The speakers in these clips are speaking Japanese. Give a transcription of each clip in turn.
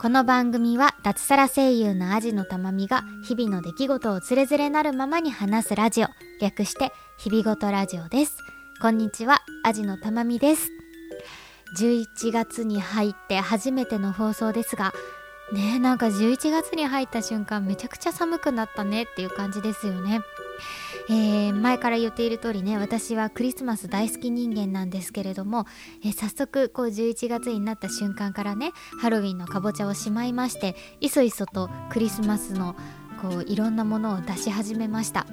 この番組は脱サラ声優のアジのたまみが日々の出来事をつれづれなるままに話すラジオ。略して日々ごとラジオです。こんにちはアジのたまみです。11月に入って初めての放送ですがねなんか11月に入った瞬間めちゃくちゃ寒くなったねっていう感じですよね。えー、前から言っている通りね私はクリスマス大好き人間なんですけれども、えー、早速こう11月になった瞬間からねハロウィンのかぼちゃをしまいましていそいそとクリスマスのこういろんなものを出し始めました。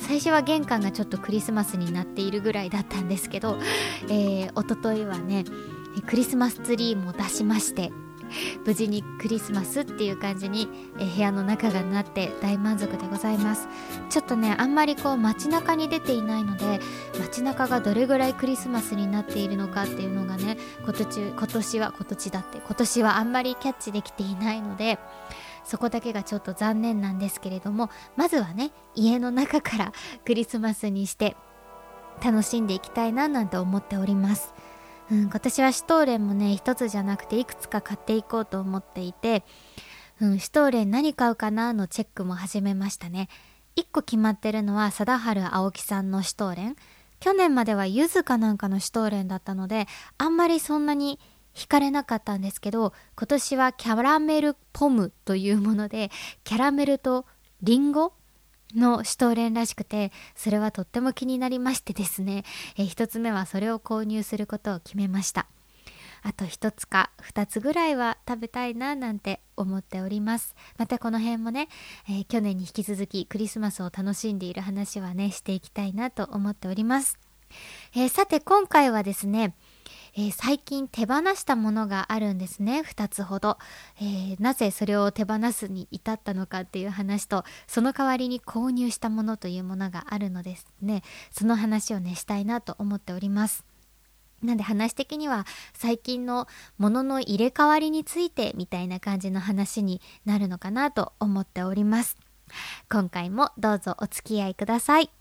最初は玄関がちょっとクリスマスになっているぐらいだったんですけど、えー、一昨日はねクリスマスツリーも出しまして 無事にクリスマスっていう感じに、え部屋の中がなって大満足でございます。ちょっとねあんまりこう街中に出ていないので街中がどれぐらいクリスマスになっているのかっていうのがね今年今年は今年だって今年はあんまりキャッチできていないのでそこだけがちょっと残念なんですけれどもまずはね家の中からクリスマスにして楽しんでいきたいななんて思っております。うん、今年はシュトーレンもね一つじゃなくていくつか買っていこうと思っていて、うん、シュトーレン何買うかなのチェックも始めましたね。1個決まってるのは貞治青木さんのシュトーレン。去年まではゆずかなんかのシュトーレンだったのであんまりそんなに惹かれなかったんですけど今年はキャラメルポムというものでキャラメルとリンゴのシュトーレンらしくてそれはとっても気になりましてですね、え、1つ目はそれを購入することを決めました。あと1つか2つぐらいは食べたいななんて思っております。またこの辺もね、えー、去年に引き続きクリスマスを楽しんでいる話はねしていきたいなと思っております、えー、さて今回はですねえー、最近手放したものがあるんですね。2つほど、えー、なぜそれを手放すに至ったのかっていう話とその代わりに購入したものというものがあるのですね。その話をねしたいなと思っております。なんで話的には最近のものの入れ替わりについてみたいな感じの話になるのかなと思っております。今回もどうぞお付き合いください。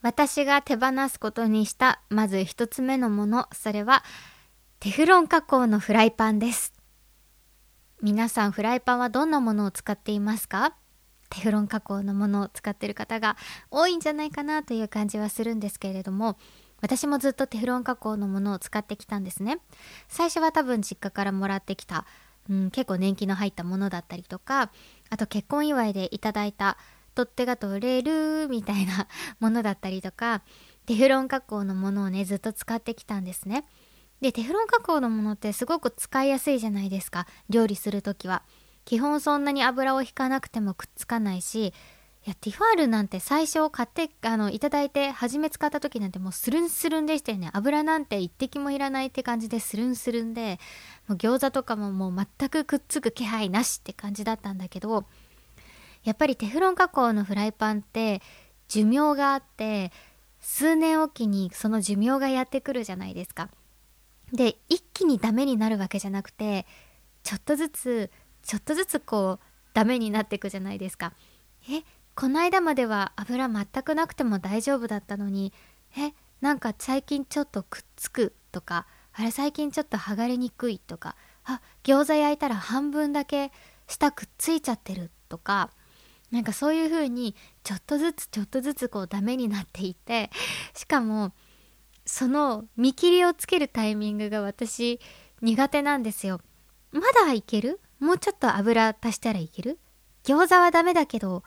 私が手放すことにしたまず一つ目のものそれはテフロン加工のフライパンです。皆さんフライパンはどんなものを使っていますか？テフロン加工のものを使っている方が多いんじゃないかなという感じはするんですけれども私もずっとテフロン加工のものを使ってきたんですね。最初は多分実家からもらってきた、うん、結構年季の入ったものだったりとかあと結婚祝いでいただいた取っ手が取れるみたいな ものだったりとかテフロン加工のものをねずっと使ってきたんですね。でテフロン加工のものってすごく使いやすいじゃないですか。料理する時は。基本そんなに油を引かなくてもくっつかないしいやティファールなんて最初買ってあのいただいて初め使った時なんてもうスルンスルンでしたよね。油なんて一滴もいらないって感じでスルンスルンでもう餃子とかももう全くくっつく気配なしって感じだったんだけどやっぱりテフロン加工のフライパンって寿命があって数年おきにその寿命がやってくるじゃないですか。で一気にダメになるわけじゃなくてちょっとずつちょっとずつこうダメになっていくじゃないですか。えこの間までは油全くなくても大丈夫だったのにえなんか最近ちょっとくっつくとかあれ最近ちょっと剥がれにくいとかあ餃子焼いたら半分だけ下くっついちゃってるとかなんかそういう風にちょっとずつちょっとずつこうダメになっていてしかもその見切りをつけるタイミングが私苦手なんですよ。まだいける？もうちょっと油足したらいける？餃子はダメだけど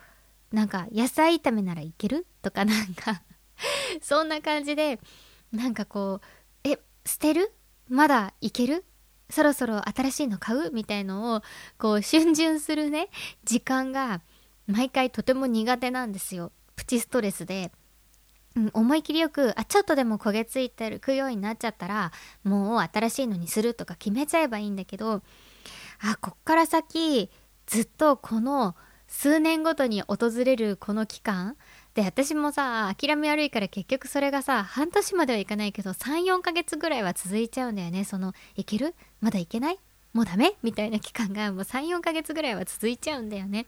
なんか野菜炒めならいける？とかなんか そんな感じでなんかこうえ捨てる？まだいける？そろそろ新しいの買う？みたいのをこう 逡巡するね時間が毎回とても苦手なんですよ。プチストレスで、うん、思い切りよくあちょっとでも焦げついてるくようになっちゃったらもう新しいのにするとか決めちゃえばいいんだけどあこっから先ずっとこの数年ごとに訪れるこの期間で私もさ諦め悪いから結局それがさ半年まではいかないけど34ヶ月ぐらいは続いちゃうんだよね。そのいける？まだいけない？もうダメ？みたいな期間がもう34ヶ月ぐらいは続いちゃうんだよね。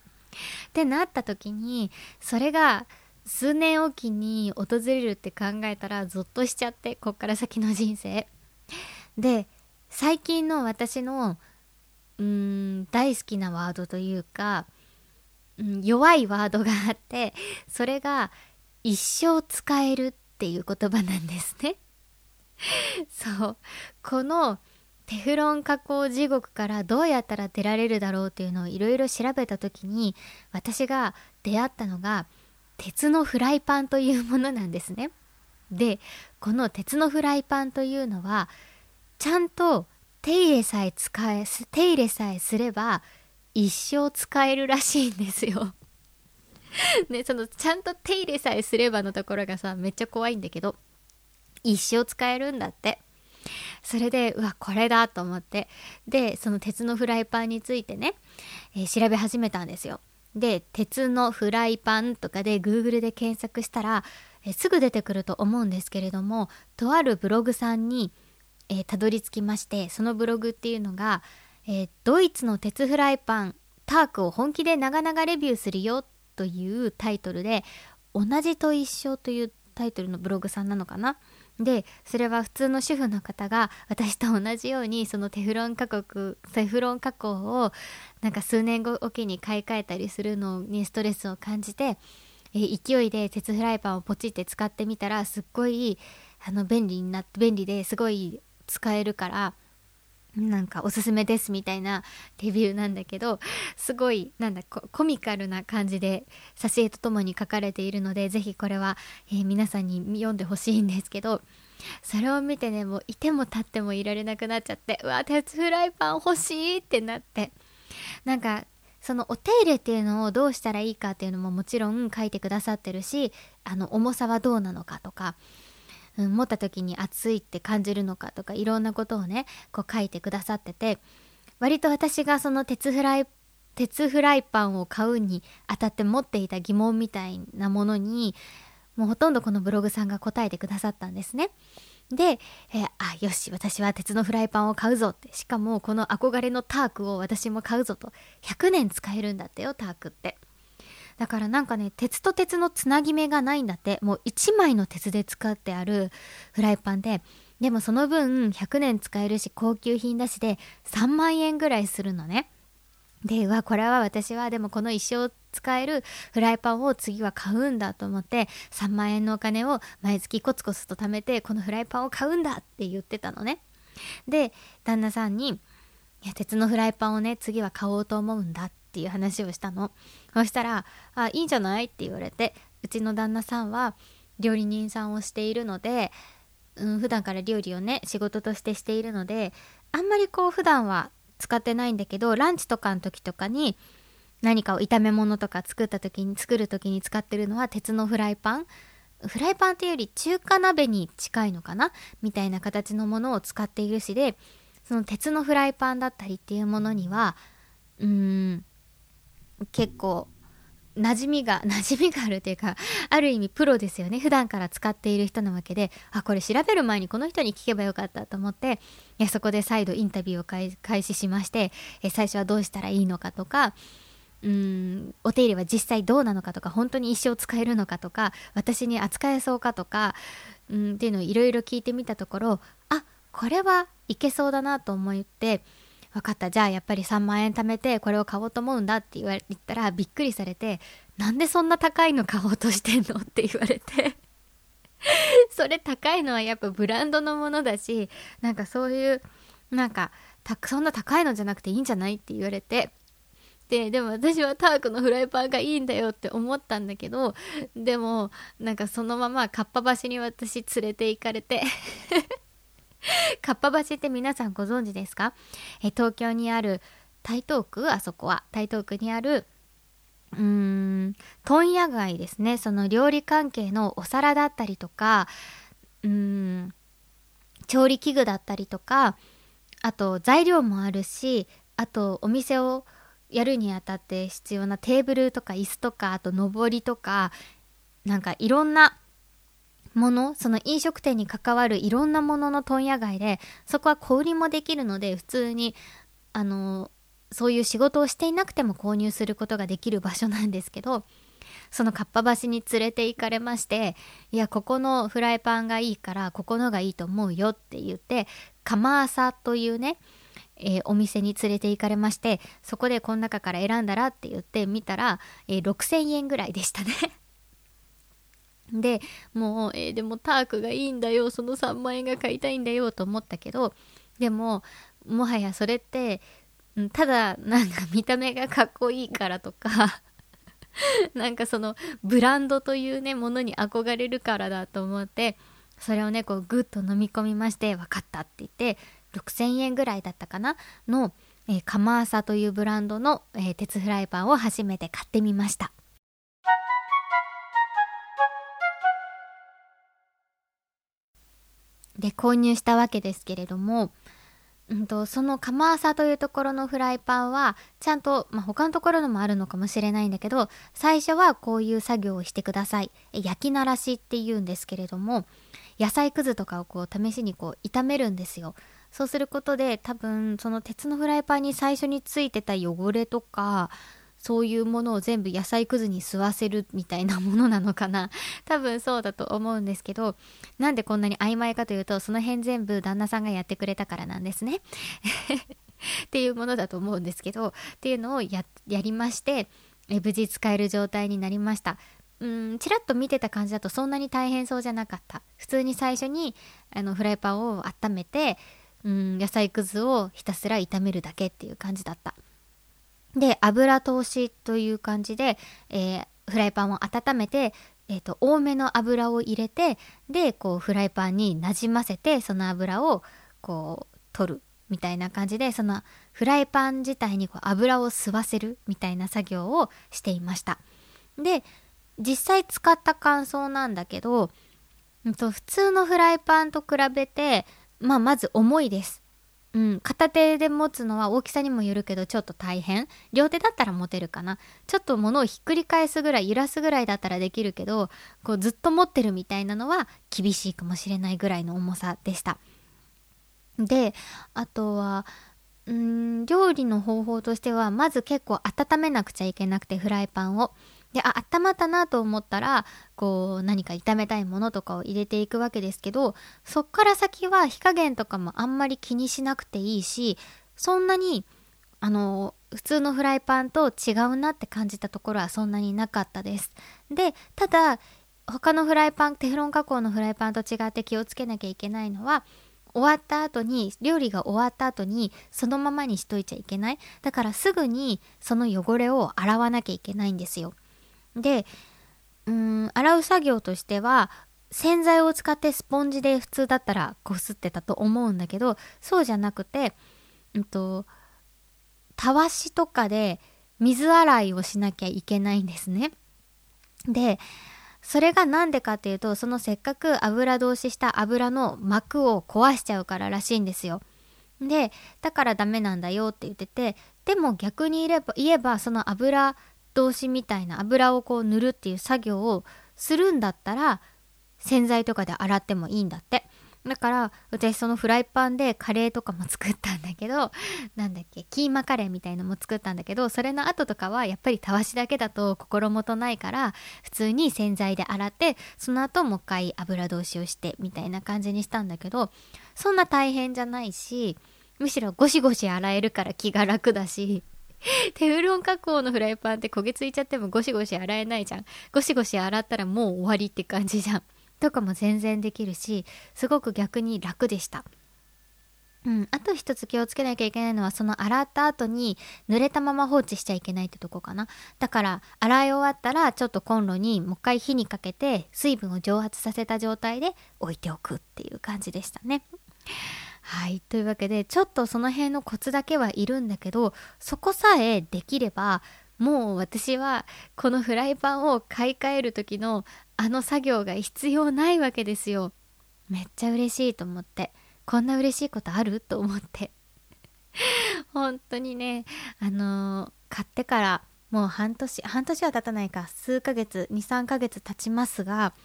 ってなった時にそれが数年おきに訪れるって考えたらゾッとしちゃってこっから先の人生。で最近の私のうーん大好きなワードというか、うん、弱いワードがあってそれが一生使えるっていう言葉なんですね。そう。このテフロン加工地獄からどうやったら出られるだろうっていうのをいろいろ調べた時に私が出会ったのが鉄のフライパンというものなんですね。でこの鉄のフライパンというのはちゃんと手入れさえ使え手入れさえすれば一生使えるらしいんですよ。ねそのちゃんと手入れさえすればのところがさめっちゃ怖いんだけど一生使えるんだってそれでうわこれだと思って。でその鉄のフライパンについてね、えー、調べ始めたんですよ。で鉄のフライパンとかで Google で検索したら、えー、すぐ出てくると思うんですけれどもとあるブログさんに、えー、たどり着きましてそのブログっていうのが、えドイツの鉄フライパンタークを本気で長々レビューするよというタイトルで同じと一緒というタイトルのブログさんなのかな。でそれは普通の主婦の方が私と同じようにそのテフロン加工テフロン加工をなんか数年後おきに買い替えたりするのにストレスを感じてえ勢いで鉄フライパンをポチって使ってみたらすっごいあの便利になって便利ですごい使えるからなんかおすすめですみたいなレビューなんだけどすごいなんだコミカルな感じで挿絵とともに書かれているのでぜひこれは、えー、皆さんに読んでほしいんですけどそれを見てねもういても立ってもいられなくなっちゃってうわ鉄フライパン欲しいってなって。なんかそのお手入れっていうのをどうしたらいいかっていうのももちろん書いてくださってるしあの重さはどうなのかとかうん、持った時に熱いって感じるのかとかいろんなことをねこう書いてくださってて割と私がその鉄フライ鉄フライパンを買うにあたって持っていた疑問みたいなものにもうほとんどこのブログさんが答えてくださったんですね。で、えー、あよし私は鉄のフライパンを買うぞってしかもこの憧れのタークを私も買うぞと100年使えるんだってよタークって。だからなんかね鉄と鉄のつなぎ目がないんだって。もう1枚の鉄で使ってあるフライパンで。でもその分100年使えるし高級品だしで3万円ぐらいするのね。でわこれは私はでもこの一生使えるフライパンを次は買うんだと思って3万円のお金を毎月コツコツと貯めてこのフライパンを買うんだって言ってたのね。で旦那さんに鉄のフライパンをね次は買おうと思うんだって。ていう話をしたの。そしたら「あいいんじゃない?」って言われてうちの旦那さんは料理人さんをしているので、うん、普段から料理をね仕事としてしているのであんまりこう普段は使ってないんだけどランチとかの時とかに何かを炒め物とか作った時に作る時に使ってるのは鉄のフライパン。フライパンっていうより中華鍋に近いのかな？みたいな形のものを使っているしでその鉄のフライパンだったりっていうものにはうーん結構馴染みが 馴染みがあるというかある意味プロですよね。普段から使っている人なわけであこれ調べる前にこの人に聞けばよかったと思ってえそこで再度インタビューを開始しましてえ最初はどうしたらいいのかとかうんお手入れは実際どうなのかとか本当に一生使えるのかとか私に扱えそうかとかうんっていうのをいろいろ聞いてみたところあこれはいけそうだなと思って分かった。じゃあやっぱり3万円貯めてこれを買おうと思うんだって言われ言ったらびっくりされてなんでそんな高いの買おうとしてんのって言われて。それ高いのはやっぱブランドのものだしなんかそういうなんかそんな高いのじゃなくていいんじゃないって言われて。ででも私はタークのフライパンがいいんだよって思ったんだけどでもなんかそのままかっぱ橋に私連れて行かれて。かっぱ橋って皆さんご存知ですか？え東京にある台東区？あそこは。台東区にあるうーん問屋街ですね。その料理関係のお皿だったりとかうーん調理器具だったりとかあと材料もあるしあとお店をやるにあたって必要なテーブルとか椅子とかあと上りとかなんかいろんなものその飲食店に関わるいろんなものの問屋街でそこは小売りもできるので普通にあのそういう仕事をしていなくても購入することができる場所なんですけどそのかっぱ橋に連れて行かれましていやここのフライパンがいいからここのがいいと思うよって言って釜朝というねえー、お店に連れて行かれましてそこでこの中から選んだらって言って見たら、えー、6,000円ぐらいでしたね。でもう、えー、でもタークがいいんだよその3万円が買いたいんだよと思ったけどでももはやそれってただなんか見た目がかっこいいからとか なんかそのブランドというねものに憧れるからだと思ってそれをねこうグッと飲み込みまして分かったって言って6000円ぐらいだったかなの、えー、カマーサというブランドの、えー、鉄フライパンを初めて買ってみました。で購入したわけですけれども、うんと、そのカマーサというところのフライパンはちゃんと、まあ、他のところのもあるのかもしれないんだけど最初はこういう作業をしてください。焼きならしっていうんですけれども野菜くずとかをこう試しにこう炒めるんですよ。そうすることで多分その鉄のフライパンに最初についてた汚れとかそういうものを全部野菜くずに吸わせるみたいなものなのかな。多分そうだと思うんですけどなんでこんなに曖昧かというとその辺全部旦那さんがやってくれたからなんですね。っていうものだと思うんですけどっていうのをやりましてえ無事使える状態になりました。うんちらっと見てた感じだとそんなに大変そうじゃなかった。普通に最初にあのフライパンを温めてうん野菜くずをひたすら炒めるだけっていう感じだった。で油通しという感じで、えー、フライパンを温めて、えーと、多めの油を入れてでこうフライパンになじませてその油をこう取るみたいな感じでそのフライパン自体にこう油を吸わせるみたいな作業をしていました。で実際使った感想なんだけど、普通のフライパンと比べてまあ、まず重いです。うん、片手で持つのは大きさにもよるけどちょっと大変。両手だったら持てるかな。ちょっと物をひっくり返すぐらい揺らすぐらいだったらできるけどこうずっと持ってるみたいなのは厳しいかもしれないぐらいの重さでした。であとはうん料理の方法としてはまず結構温めなくちゃいけなくてフライパンを。であ温まったなと思ったらこう何か炒めたいものとかを入れていくわけですけどそっから先は火加減とかもあんまり気にしなくていいしそんなにあの普通のフライパンと違うなって感じたところはそんなになかったです。でただ他のフライパンテフロン加工のフライパンと違って気をつけなきゃいけないのは終わった後に料理が終わった後にそのままにしといちゃいけないだからすぐにその汚れを洗わなきゃいけないんですよでうん洗う作業としては洗剤を使ってスポンジで普通だったらこすってたと思うんだけどそうじゃなくて、うんと、たわしとかで水洗いをしなきゃいけないんですね。でそれが何でかっていうとそのせっかく油通しした油の膜を壊しちゃうかららしいんですよ。でだからダメなんだよって言っててでも逆に言えば言えばその油通しみたいな油をこう塗るっていう作業をするんだったら洗剤とかで洗ってもいいんだって。だから私そのフライパンでカレーとかも作ったんだけど なんだっけキーマカレーみたいのも作ったんだけどそれの後とかはやっぱりたわしだけだと心もとないから普通に洗剤で洗ってその後もう一回油通しをしてみたいな感じにしたんだけどそんな大変じゃないしむしろゴシゴシ洗えるから気が楽だし テフロン加工のフライパンって焦げついちゃってもゴシゴシ洗えないじゃん。ゴシゴシ洗ったらもう終わりって感じじゃん。とかも全然できるし、すごく逆に楽でした。うん、あと一つ気をつけなきゃいけないのはその洗った後に濡れたまま放置しちゃいけないってとこかなだから洗い終わったらちょっとコンロにもう一回火にかけて水分を蒸発させた状態で置いておくっていう感じでしたねはい。というわけで、ちょっとその辺のコツだけはいるんだけど、そこさえできれば、もう私はこのフライパンを買い替える時のあの作業が必要ないわけですよ。めっちゃ嬉しいと思って。こんな嬉しいことある？と思って。本当にね、あのー、買ってからもう半年、半年は経たないか、数ヶ月、2、3ヶ月経ちますが、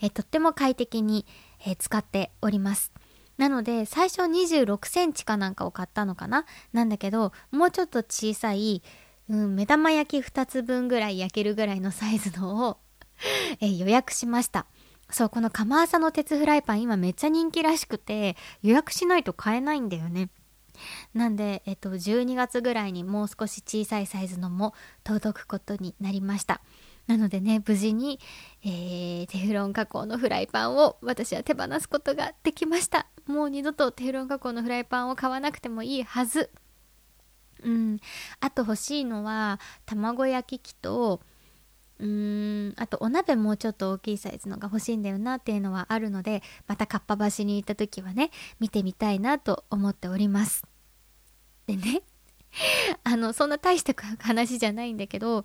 えとっても快適に、え使っております。なので最初26センチかなんかを買ったのかな？なんだけどもうちょっと小さいうん、目玉焼き2つ分ぐらい焼けるぐらいのサイズのを え予約しました。そう、この釜浅の鉄フライパン今めっちゃ人気らしくて予約しないと買えないんだよね。なんで、えっと、12月ぐらいにもう少し小さいサイズのも届くことになりました。なのでね、無事に、えー、テフロン加工のフライパンを私は手放すことができました。もう二度とテフロン加工のフライパンを買わなくてもいいはず。うん。あと欲しいのは、卵焼き器と、うーんあとお鍋もうちょっと大きいサイズのが欲しいんだよなっていうのはあるのでまたかっぱ橋に行った時はね見てみたいなと思っておりますでね あのそんな大した話じゃないんだけど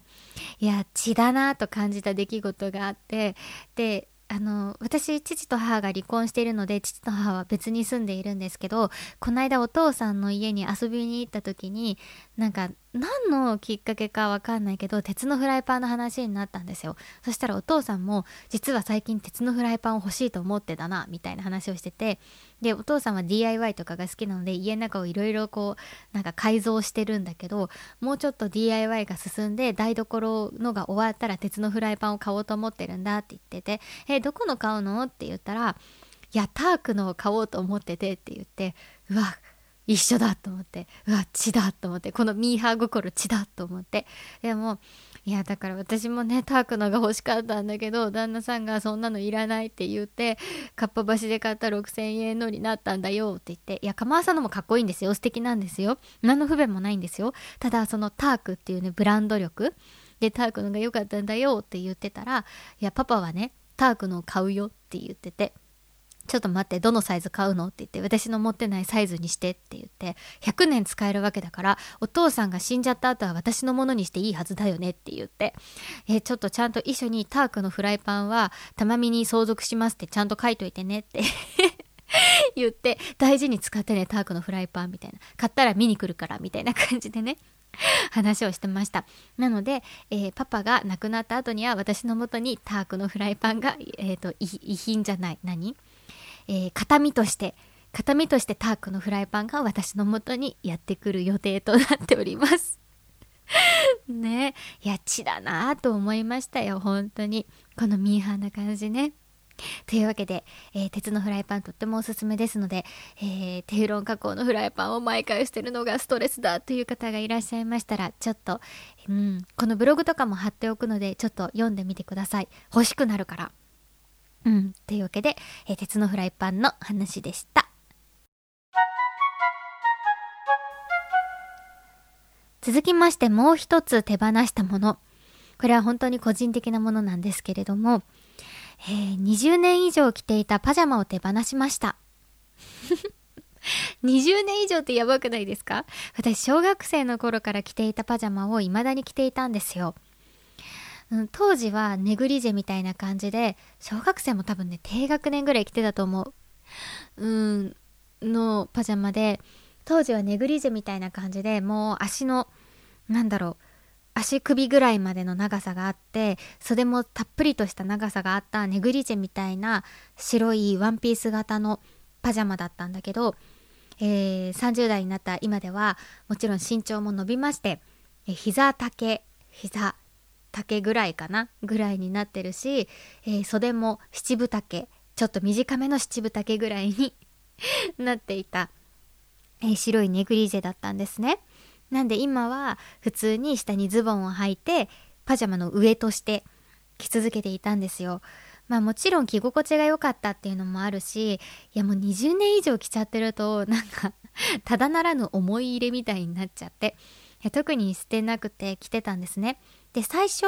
いや血だなと感じた出来事があってであの私父と母が離婚しているので父と母は別に住んでいるんですけどこの間お父さんの家に遊びに行った時になんか何のきっかけかわかんないけど鉄のフライパンの話になったんですよそしたらお父さんも実は最近鉄のフライパンを欲しいと思ってたなみたいな話をしててでお父さんは DIY とかが好きなので家の中をいろいろこうなんか改造してるんだけどもうちょっと DIY が進んで台所のが終わったら鉄のフライパンを買おうと思ってるんだって言ってて「えどこの買うの?」って言ったら「いやタークのを買おうと思ってて」って言ってうわ一緒だと思ってうわ血だと思ってこのミーハー心血だと思って。でもいやだから私もねタークのが欲しかったんだけど旦那さんがそんなのいらないって言ってかっぱ橋で買った6,000円のになったんだよって言っていや釜浅のもかっこいいんですよ。素敵なんですよ。何の不便もないんですよ。ただそのタークっていうねブランド力。でタークのが良かったんだよって言ってたらいやパパはねタークのを買うよって言ってて。ちょっと待って、どのサイズ買うの？って言って、私の持ってないサイズにしてって言って、100年使えるわけだから、お父さんが死んじゃった後は私のものにしていいはずだよねって言って、えちょっとちゃんと一緒にタークのフライパンは、たまみに相続しますってちゃんと書いといてねって 言って、大事に使ってね、タークのフライパンみたいな。買ったら見に来るから、みたいな感じでね。話をしてましたなので、えー、パパが亡くなった後には私のもとにタークのフライパンが、えーと遺品じゃない何？えー、形見として形見としてタークのフライパンが私のもとにやってくる予定となっております。ね。いや血だなと思いましたよ本当に。このミーハーな感じね。というわけで、えー、鉄のフライパンとってもおすすめですので、えー、テフロン加工のフライパンを毎回捨てるのがストレスだという方がいらっしゃいましたらちょっと、うん、このブログとかも貼っておくのでちょっと読んでみてください。欲しくなるから。うん。というわけで、えー、鉄のフライパンの話でした。続きましてもう一つ手放したもの。これは本当に個人的なものなんですけれども、えー、20年以上着ていたパジャマを手放しました。20年以上ってやばくないですか？私、小学生の頃から着ていたパジャマを未だに着ていたんですよ。当時はネグリジェみたいな感じで小学生も多分ね低学年ぐらい着てたと思う。うんのパジャマで当時はネグリジェみたいな感じでもう足のなんだろう足首ぐらいまでの長さがあって袖もたっぷりとした長さがあったネグリジェみたいな白いワンピース型のパジャマだったんだけど、えー、30代になった今ではもちろん身長も伸びまして、えー、膝丈膝丈ぐらいかなぐらいになってるし、えー、袖も七分丈ちょっと短めの七分丈ぐらいに なっていた、えー、白いネグリジェだったんですね。なんで今は普通に下にズボンを履いてパジャマの上として着続けていたんですよ。まあもちろん着心地が良かったっていうのもあるしいやもう20年以上着ちゃってるとなんか ただならぬ思い入れみたいになっちゃって特に捨てなくて着てたんですね。で最初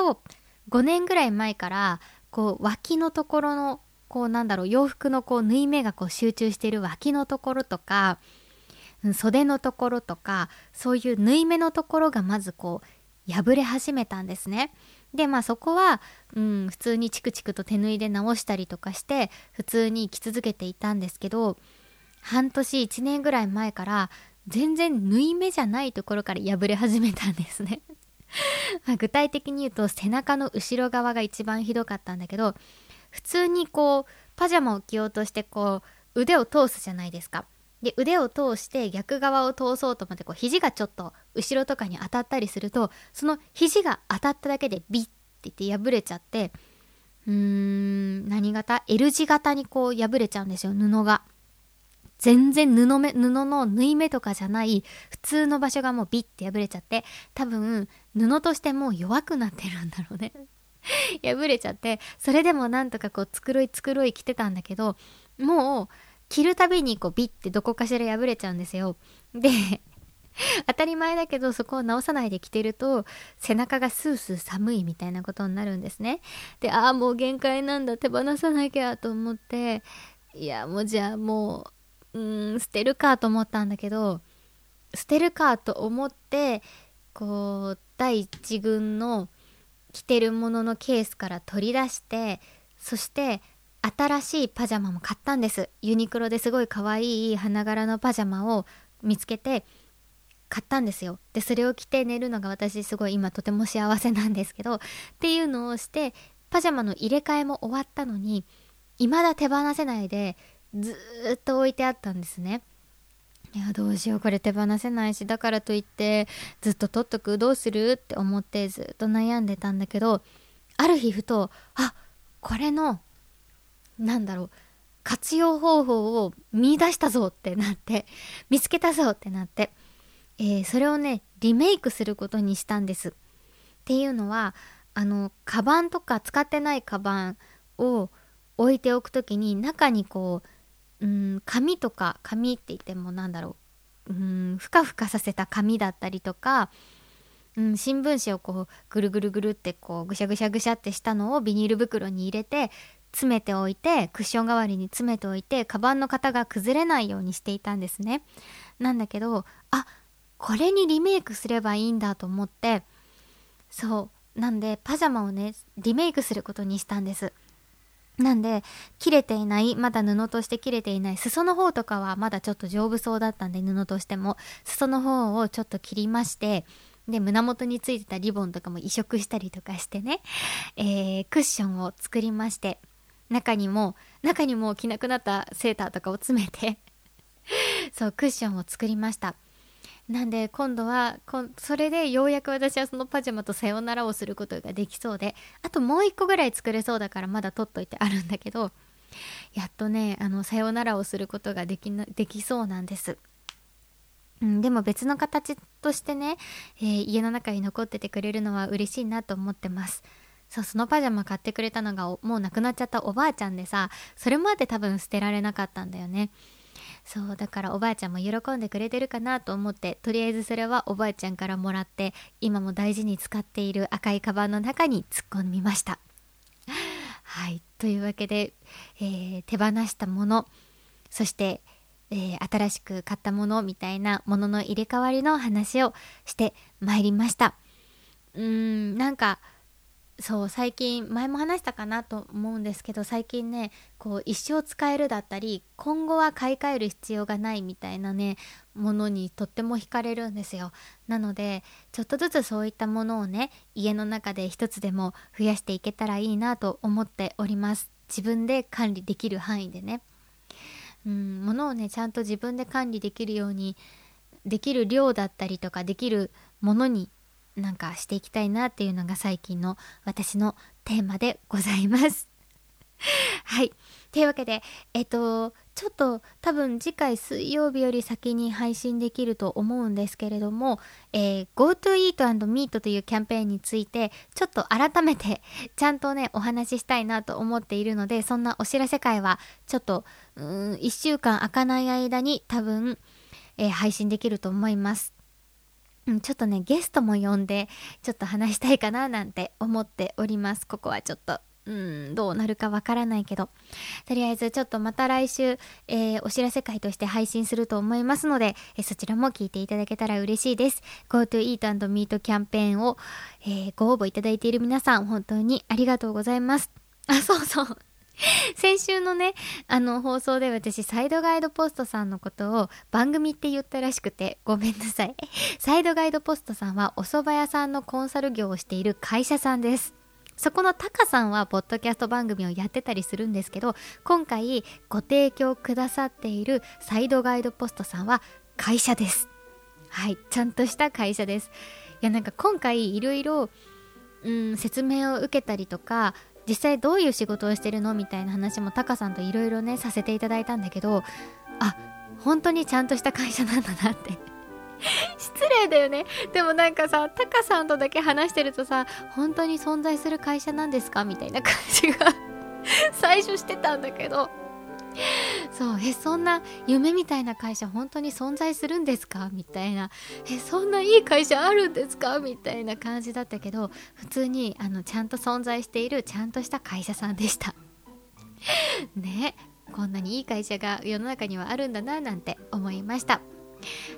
5年ぐらい前からこう脇のところのこうなんだろう洋服のこう縫い目がこう集中している脇のところとか袖のところとかそういう縫い目のところがまずこう破れ始めたんですね。でまあそこは、うん、普通にチクチクと手縫いで直したりとかして普通に生き続けていたんですけど半年1年ぐらい前から全然縫い目じゃないところから破れ始めたんですねま具体的に言うと背中の後ろ側が一番ひどかったんだけど普通にこうパジャマを着ようとしてこう腕を通すじゃないですか。で腕を通して逆側を通そうと思ってこう肘がちょっと後ろとかに当たったりするとその肘が当たっただけでビッって言って破れちゃってうーん何型 ?L 字型にこう破れちゃうんですよ布が。全然布目布の縫い目とかじゃない普通の場所がもうビッて破れちゃって多分布としてもう弱くなってるんだろうね。破れちゃってそれでもなんとかこう繕い繕い着てたんだけどもう着るたびにこうビッてどこかしら破れちゃうんですよ。で 当たり前だけどそこを直さないで着てると背中がスースー寒いみたいなことになるんですね。でああもう限界なんだ手放さなきゃと思っていやもうじゃあもうううん捨てるかと思ったんだけど捨てるかと思ってこう第一軍の着てるもののケースから取り出してそして新しいパジャマも買ったんです。ユニクロですごい可愛い花柄のパジャマを見つけて買ったんですよ。でそれを着て寝るのが私すごい今とても幸せなんですけどっていうのをしてパジャマの入れ替えも終わったのに未だ手放せないでずっと置いてあったんですね。いやどうしようこれ手放せないしだからといってずっと取っとくどうするって思ってずっと悩んでたんだけどある日ふとあこれのなんだろう活用方法を見出したぞってなって見つけたぞってなって、えー、それをねリメイクすることにしたんです。っていうのはあのカバンとか使ってないカバンを置いておく時に中にこううん紙とか紙って言ってもなんだろう。うんふかふかさせた紙だったりとか、うん、新聞紙をこうぐるぐるぐるってこうぐしゃぐしゃぐしゃってしたのをビニール袋に入れて詰めておいてクッション代わりに詰めておいてカバンの型が崩れないようにしていたんですね。なんだけどあこれにリメイクすればいいんだと思ってそうなんでパジャマをねリメイクすることにしたんです。なんで切れていないまだ布として切れていない裾の方とかはまだちょっと丈夫そうだったんで布としても裾の方をちょっと切りましてで胸元についてたリボンとかも移植したりとかしてね、えー、クッションを作りまして中にも中にも着なくなったセーターとかを詰めてそうクッションを作りました。なんで今度はこそれでようやく私はそのパジャマとさよならをすることができそうであともう一個ぐらい作れそうだからまだ取っといてあるんだけどやっとねあのさよならをすることができなできそうなんです。うん、でも別の形としてね、えー、家の中に残っててくれるのは嬉しいなと思ってます。そうそのパジャマ買ってくれたのがもう亡くなっちゃったおばあちゃんでさそれまで多分捨てられなかったんだよね。そうだからおばあちゃんも喜んでくれてるかなと思ってとりあえずそれはおばあちゃんからもらって今も大事に使っている赤いカバンの中に突っ込みました。はいというわけで、えー、手放したものそして、えー、新しく買ったものみたいなものの入れ替わりの話をしてまいりました。うーんなんかそう最近前も話したかなと思うんですけど最近ねこう一生使えるだったり今後は買い替える必要がないみたいなねものにとっても惹かれるんですよ。なのでちょっとずつそういったものをね家の中で一つでも増やしていけたらいいなと思っております。自分で管理できる範囲でね。うん物をねちゃんと自分で管理できるようにできる量だったりとかできるものになんかしていきたいなっていうのが最近の私のテーマでございます。はい。というわけで、えっと、ちょっと多分次回水曜日より先に配信できると思うんですけれども、えー、GoToEat&Meet というキャンペーンについてちょっと改めてちゃんとねお話ししたいなと思っているのでそんなお知らせ会はちょっとうん1週間開かない間に多分、えー、配信できると思います。うん、ちょっとねゲストも呼んでちょっと話したいかななんて思っております。ここはちょっとうんどうなるかわからないけど。とりあえずちょっとまた来週、えー、お知らせ会として配信すると思いますので、えー、そちらも聞いていただけたら嬉しいです。GoToEat&Meet キャンペーンを、えー、ご応募いただいている皆さん本当にありがとうございます。あそうそう。先週のねあの放送で私サイドガイドポストさんのことを番組って言ったらしくてごめんなさい。サイドガイドポストさんはお蕎麦屋さんのコンサル業をしている会社さんです。そこのタカさんはポッドキャスト番組をやってたりするんですけど今回ご提供くださっているサイドガイドポストさんは会社です。はいちゃんとした会社です。いやなんか今回いろいろ説明を受けたりとか実際どういう仕事をしてるのみたいな話もタカさんといろいろねさせていただいたんだけどあ本当にちゃんとした会社なんだなって。失礼だよね。でもなんかさタカさんとだけ話してるとさ本当に存在する会社なんですか？みたいな感じが 最初してたんだけど。そうえそんな夢みたいな会社本当に存在するんですか？みたいな。えそんないい会社あるんですか？みたいな感じだったけど普通にあのちゃんと存在しているちゃんとした会社さんでした。ねこんなにいい会社が世の中にはあるんだななんて思いました。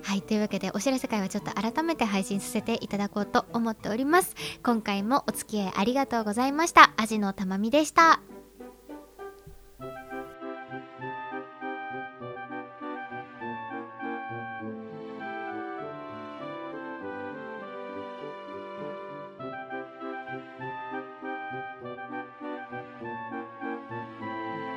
はいというわけでお知らせ会はちょっと改めて配信させていただこうと思っております。今回もお付き合いありがとうございました。アジのたまみでした。